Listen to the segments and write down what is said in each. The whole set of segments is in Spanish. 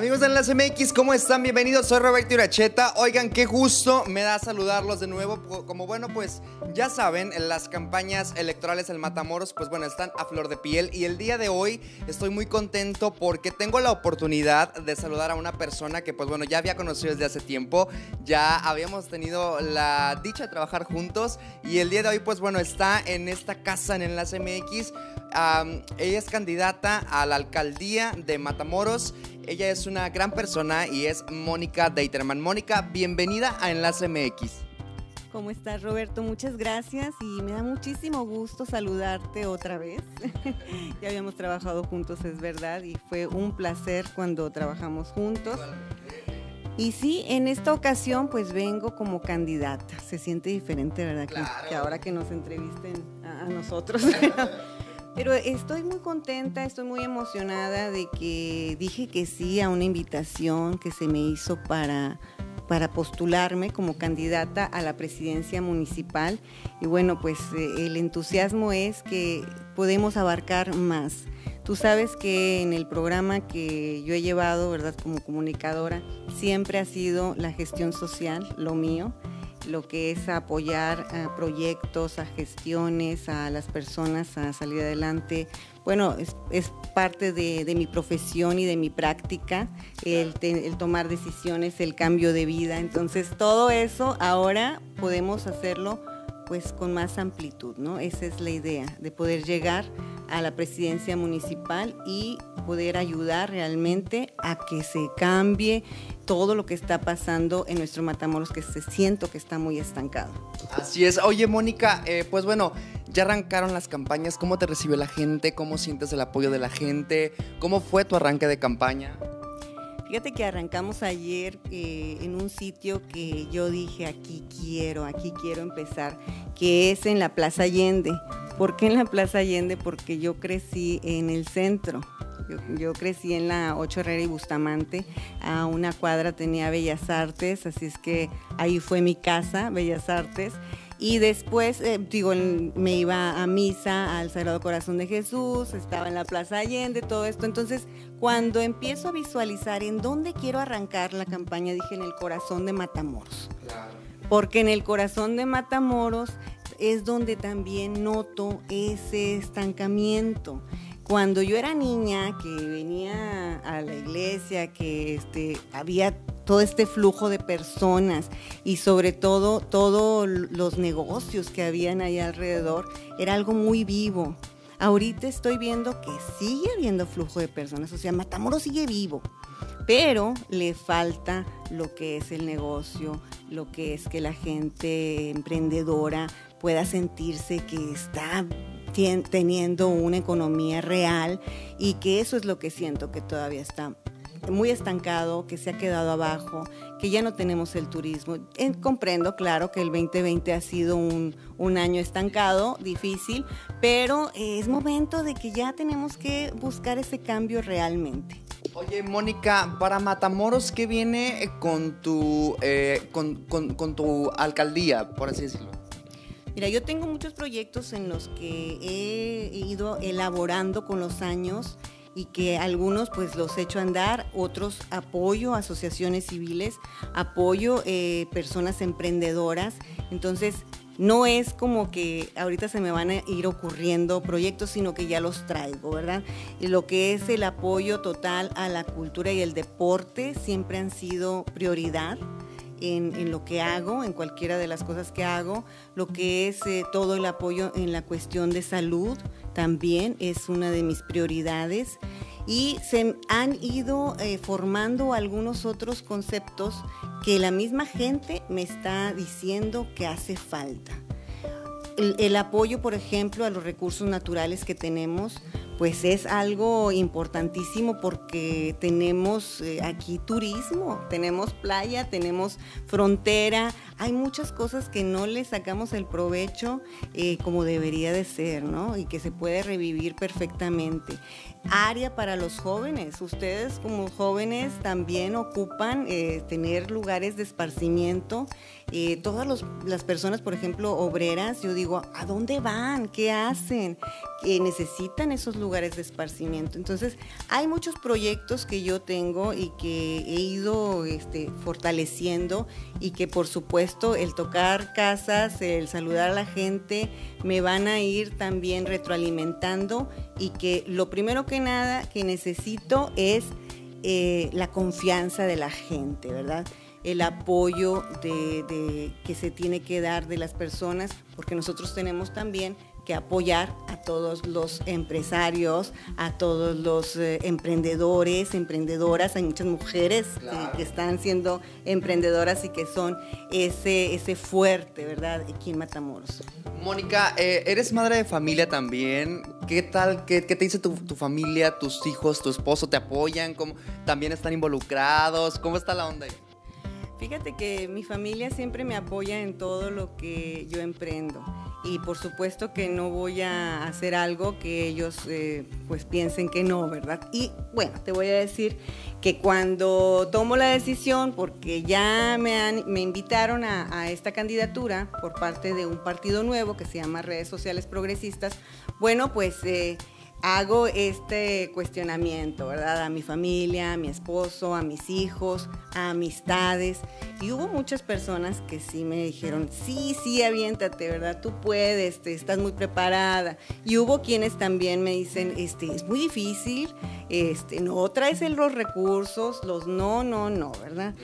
Amigos de Enlace MX, ¿cómo están? Bienvenidos, soy Roberto Iracheta. Oigan, qué gusto me da saludarlos de nuevo. Como bueno, pues ya saben, las campañas electorales en Matamoros, pues bueno, están a flor de piel. Y el día de hoy estoy muy contento porque tengo la oportunidad de saludar a una persona que, pues bueno, ya había conocido desde hace tiempo. Ya habíamos tenido la dicha de trabajar juntos. Y el día de hoy, pues bueno, está en esta casa en Enlace MX. ella es candidata a la alcaldía de Matamoros. Ella es una gran persona y es Mónica Deiterman. Mónica, bienvenida a Enlace MX. ¿Cómo estás, Roberto? Muchas gracias y me da muchísimo gusto saludarte otra vez. ya habíamos trabajado juntos, es verdad, y fue un placer cuando trabajamos juntos. Y sí, en esta ocasión pues vengo como candidata. Se siente diferente, ¿verdad? Que, ahora que nos entrevisten a, a nosotros. Pero estoy muy contenta, estoy muy emocionada de que dije que sí a una invitación que se me hizo para, para postularme como candidata a la presidencia municipal. Y bueno, pues eh, el entusiasmo es que podemos abarcar más. Tú sabes que en el programa que yo he llevado, ¿verdad? Como comunicadora, siempre ha sido la gestión social, lo mío lo que es apoyar proyectos, a gestiones, a las personas a salir adelante. Bueno, es, parte de, mi profesión y de mi práctica, el, el tomar decisiones, el cambio de vida. Entonces, todo eso ahora podemos hacerlo pues con más amplitud, ¿no? Esa es la idea, de poder llegar a la presidencia municipal y poder ayudar realmente a que se cambie todo lo que está pasando en nuestro Matamoros, que se siento que está muy estancado. Así es. Oye, Mónica, eh, pues bueno, ya arrancaron las campañas. ¿Cómo te recibió la gente? ¿Cómo sientes el apoyo de la gente? ¿Cómo fue tu arranque de campaña? Fíjate que arrancamos ayer eh, en un sitio que yo dije, aquí quiero, aquí quiero empezar, que es en la Plaza Allende. ¿Por qué en la Plaza Allende? Porque yo crecí en el centro. Yo, crecí en la Ocho Herrera y Bustamante. A una cuadra tenía Bellas Artes, así es que ahí fue mi casa, Bellas Artes. Y después, eh, digo, me iba a misa al Sagrado Corazón de Jesús, estaba en la Plaza Allende, todo esto. Entonces, cuando empiezo a visualizar en dónde quiero arrancar la campaña, dije en el corazón de Matamoros. Porque en el corazón de Matamoros es donde también noto ese estancamiento. Cuando yo era niña, que venía a la iglesia, que este, había todo este flujo de personas y sobre todo todos los negocios que habían ahí alrededor, era algo muy vivo. Ahorita estoy viendo que sigue habiendo flujo de personas, o sea, Matamoros sigue vivo, pero le falta lo que es el negocio, lo que es que la gente emprendedora pueda sentirse que está teniendo una economía real y que eso es lo que siento que todavía está muy estancado, que se ha quedado abajo, que ya no tenemos el turismo. comprendo, claro, que el 2020 ha sido un, año estancado, difícil, pero es momento de que ya tenemos que buscar ese cambio realmente. Oye, Mónica, para Matamoros, ¿qué viene con tu, eh, con, con tu alcaldía, por así decirlo? Mira, yo tengo muchos proyectos en los que he ido elaborando con los años y que algunos pues los he hecho andar, otros apoyo asociaciones civiles, apoyo eh, personas emprendedoras. Entonces, no es como que ahorita se me van a ir ocurriendo proyectos, sino que ya los traigo, ¿verdad? Y lo que es el apoyo total a la cultura y el deporte siempre han sido prioridad. En, lo que hago, en cualquiera de las cosas que hago, lo que es eh, todo el apoyo en la cuestión de salud, también es una de mis prioridades y se han ido eh, formando algunos otros conceptos que la misma gente me está diciendo que hace falta. el apoyo, por ejemplo, a los recursos naturales que tenemos, pues es algo importantísimo porque tenemos eh, aquí turismo, tenemos playa, tenemos frontera, hay muchas cosas que no le sacamos el provecho eh, como debería de ser, ¿no? Y que se puede revivir perfectamente. Área para los jóvenes, ustedes como jóvenes también ocupan eh, tener lugares de esparcimiento todas las personas, por ejemplo, obreras, yo digo, ¿a dónde van? ¿Qué hacen? Necesitan esos lugares de esparcimiento. Entonces, hay muchos proyectos que yo tengo y que he ido este, fortaleciendo y que por supuesto el tocar casas, el saludar a la gente, me van a ir también retroalimentando y que lo primero que nada que necesito es eh, la confianza de la gente, ¿verdad? el apoyo de, que se tiene que dar de las personas, porque nosotros tenemos también que apoyar a todos los empresarios, a todos los eh, emprendedores, emprendedoras. Hay muchas mujeres que, están siendo emprendedoras y que son ese, ese fuerte, ¿verdad? Aquí en Matamoros. Mónica, eh, eres madre de familia también. ¿Qué tal? ¿Qué, te dice tu, tu, familia, tus hijos, tu esposo? ¿Te apoyan? ¿Cómo, ¿También están involucrados? ¿Cómo está la onda ahí? Fíjate que mi familia siempre me apoya en todo lo que yo emprendo y por supuesto que no voy a hacer algo que ellos eh, pues piensen que no, ¿verdad? Y bueno, te voy a decir que cuando tomo la decisión, porque ya me, me invitaron a, esta candidatura por parte de un partido nuevo que se llama Redes Sociales Progresistas, bueno, pues... Eh, hago este cuestionamiento, ¿verdad? A mi familia, a mi esposo, a mis hijos, a amistades. Y hubo muchas personas que sí me dijeron, sí, sí, aviéntate, ¿verdad? Tú puedes, te, estás muy preparada. Y hubo quienes también me dicen, este, es muy difícil, este, no traes los recursos, los no, no, no, ¿verdad?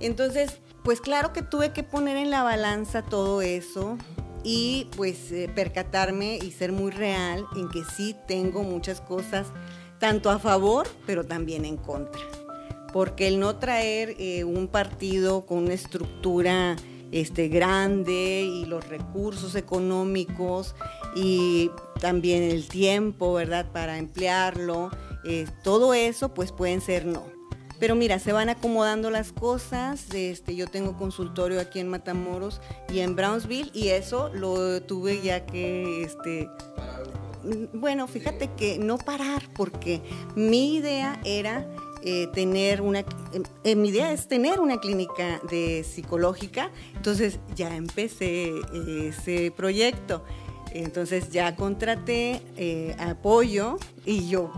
Entonces, pues claro que tuve que poner en la balanza todo eso y pues eh, percatarme y ser muy real en que sí tengo muchas cosas tanto a favor, pero también en contra. Porque el no traer eh, un partido con una estructura este, grande y los recursos económicos y también el tiempo, ¿verdad?, para emplearlo, eh, todo eso pues pueden ser no. Pero mira, se van acomodando las cosas. Este, yo tengo consultorio aquí en Matamoros y en Brownsville y eso lo tuve ya que este mm, bueno, fíjate que no parar porque mi idea era eh, tener una, eh, mi idea es tener una clínica de psicológica, entonces ya empecé ese proyecto. Entonces ya contraté eh, apoyo y yo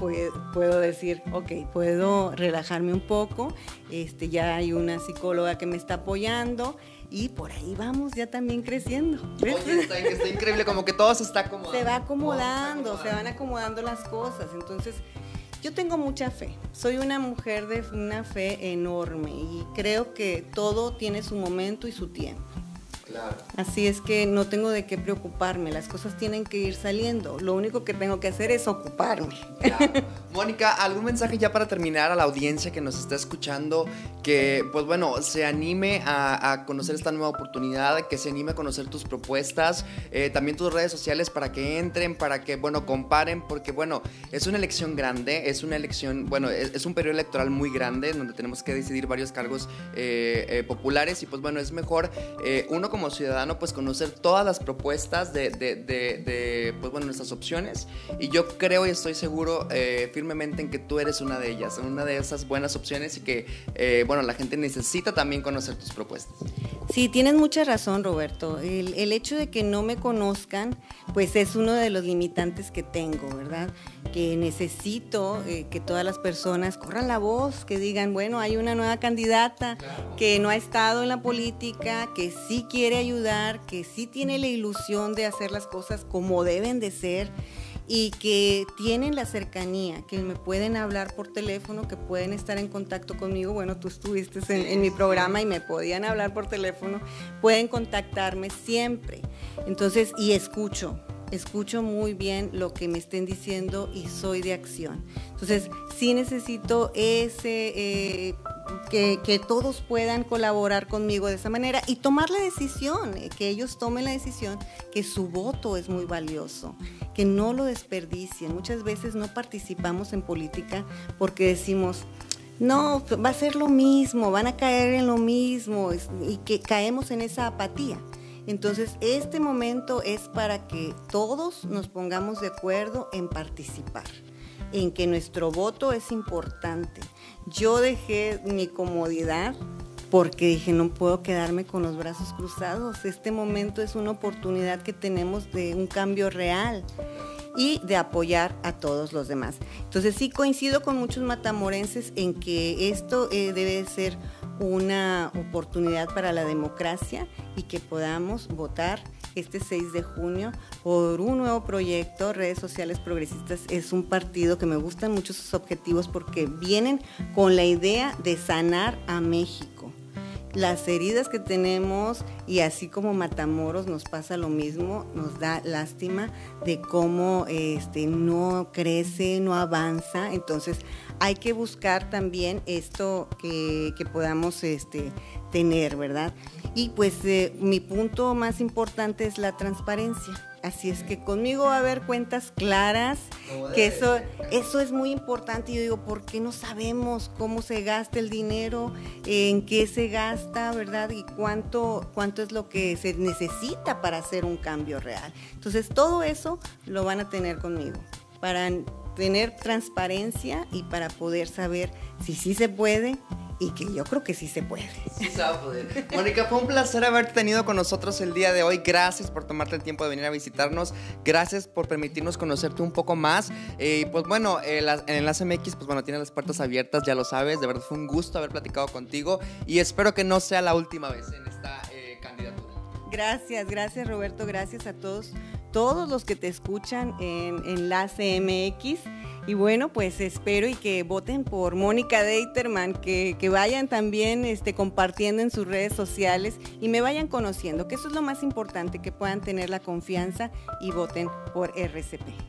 puedo, decir, ok, puedo relajarme un poco, este, ya hay una psicóloga que me está apoyando y por ahí vamos ya también creciendo. Oye, está, increíble, como que todo se está acomodando. Se va acomodando, se van acomodando las cosas. Entonces, yo tengo mucha fe. Soy una mujer de una fe enorme y creo que todo tiene su momento y su tiempo. Así es que no tengo de qué preocuparme, las cosas tienen que ir saliendo. Lo único que tengo que hacer es ocuparme. Mónica, ¿algún mensaje ya para terminar a la audiencia que nos está escuchando? Que, pues bueno, se anime a, conocer esta nueva oportunidad, que se anime a conocer tus propuestas, eh, también tus redes sociales para que entren, para que, bueno, comparen, porque, bueno, es una elección grande, es una elección, bueno, es, un periodo electoral muy grande donde tenemos que decidir varios cargos eh, eh, populares y, pues bueno, es mejor uno como ciudadano, pues conocer todas las propuestas de, de, de, pues bueno, nuestras opciones. Y yo creo y estoy seguro eh, en que tú eres una de ellas, una de esas buenas opciones y que, eh, bueno, la gente necesita también conocer tus propuestas. Sí, tienes mucha razón, Roberto. El, el hecho de que no me conozcan, pues es uno de los limitantes que tengo, ¿verdad? Que necesito eh, que todas las personas corran la voz, que digan, bueno, hay una nueva candidata que no ha estado en la política, que sí quiere ayudar, que sí tiene la ilusión de hacer las cosas como deben de ser y que tienen la cercanía, que me pueden hablar por teléfono, que pueden estar en contacto conmigo. Bueno, tú estuviste en, mi programa y me podían hablar por teléfono. Pueden contactarme siempre. Entonces, y escucho, escucho muy bien lo que me estén diciendo y soy de acción. Entonces, sí necesito ese, eh, que, todos puedan colaborar conmigo de esa manera y tomar la decisión, eh, que ellos tomen la decisión, que su voto es muy valioso, que no lo desperdicien. Muchas veces no participamos en política porque decimos, no, va a ser lo mismo, van a caer en lo mismo y que caemos en esa apatía. Entonces, este momento es para que todos nos pongamos de acuerdo en participar, en que nuestro voto es importante. Yo dejé mi comodidad porque dije, no puedo quedarme con los brazos cruzados. Este momento es una oportunidad que tenemos de un cambio real y de apoyar a todos los demás. Entonces sí coincido con muchos matamorenses en que esto eh, debe ser una oportunidad para la democracia y que podamos votar este 6 de junio por un nuevo proyecto. Redes Sociales Progresistas es un partido que me gustan mucho sus objetivos porque vienen con la idea de sanar a México las heridas que tenemos y así como Matamoros nos pasa lo mismo, nos da lástima de cómo este, no crece, no avanza. Entonces hay que buscar también esto que, podamos este, tener, ¿verdad? Y pues eh, mi punto más importante es la transparencia Así es que conmigo va a haber cuentas claras, que eso, eso es muy importante. Yo digo, ¿por qué no sabemos cómo se gasta el dinero, en qué se gasta, verdad? Y cuánto, cuánto es lo que se necesita para hacer un cambio real. Entonces, todo eso lo van a tener conmigo, para tener transparencia y para poder saber si sí se puede y que yo creo que sí se puede. Sí se va a poder. Mónica, fue un placer haberte tenido con nosotros el día de hoy. Gracias por tomarte el tiempo de venir a visitarnos. Gracias por permitirnos conocerte un poco más. Y pues bueno, en Enlace MX, pues bueno, tiene las puertas abiertas, ya lo sabes. De verdad fue un gusto haber platicado contigo y espero que no sea la última vez en esta eh, candidatura. Gracias, gracias Roberto, gracias a todos, todos los que te escuchan en Enlace MX. Y bueno, pues espero y que voten por Mónica Deiterman, que, que, vayan también este, compartiendo en sus redes sociales y me vayan conociendo, que eso es lo más importante, que puedan tener la confianza y voten por RCP.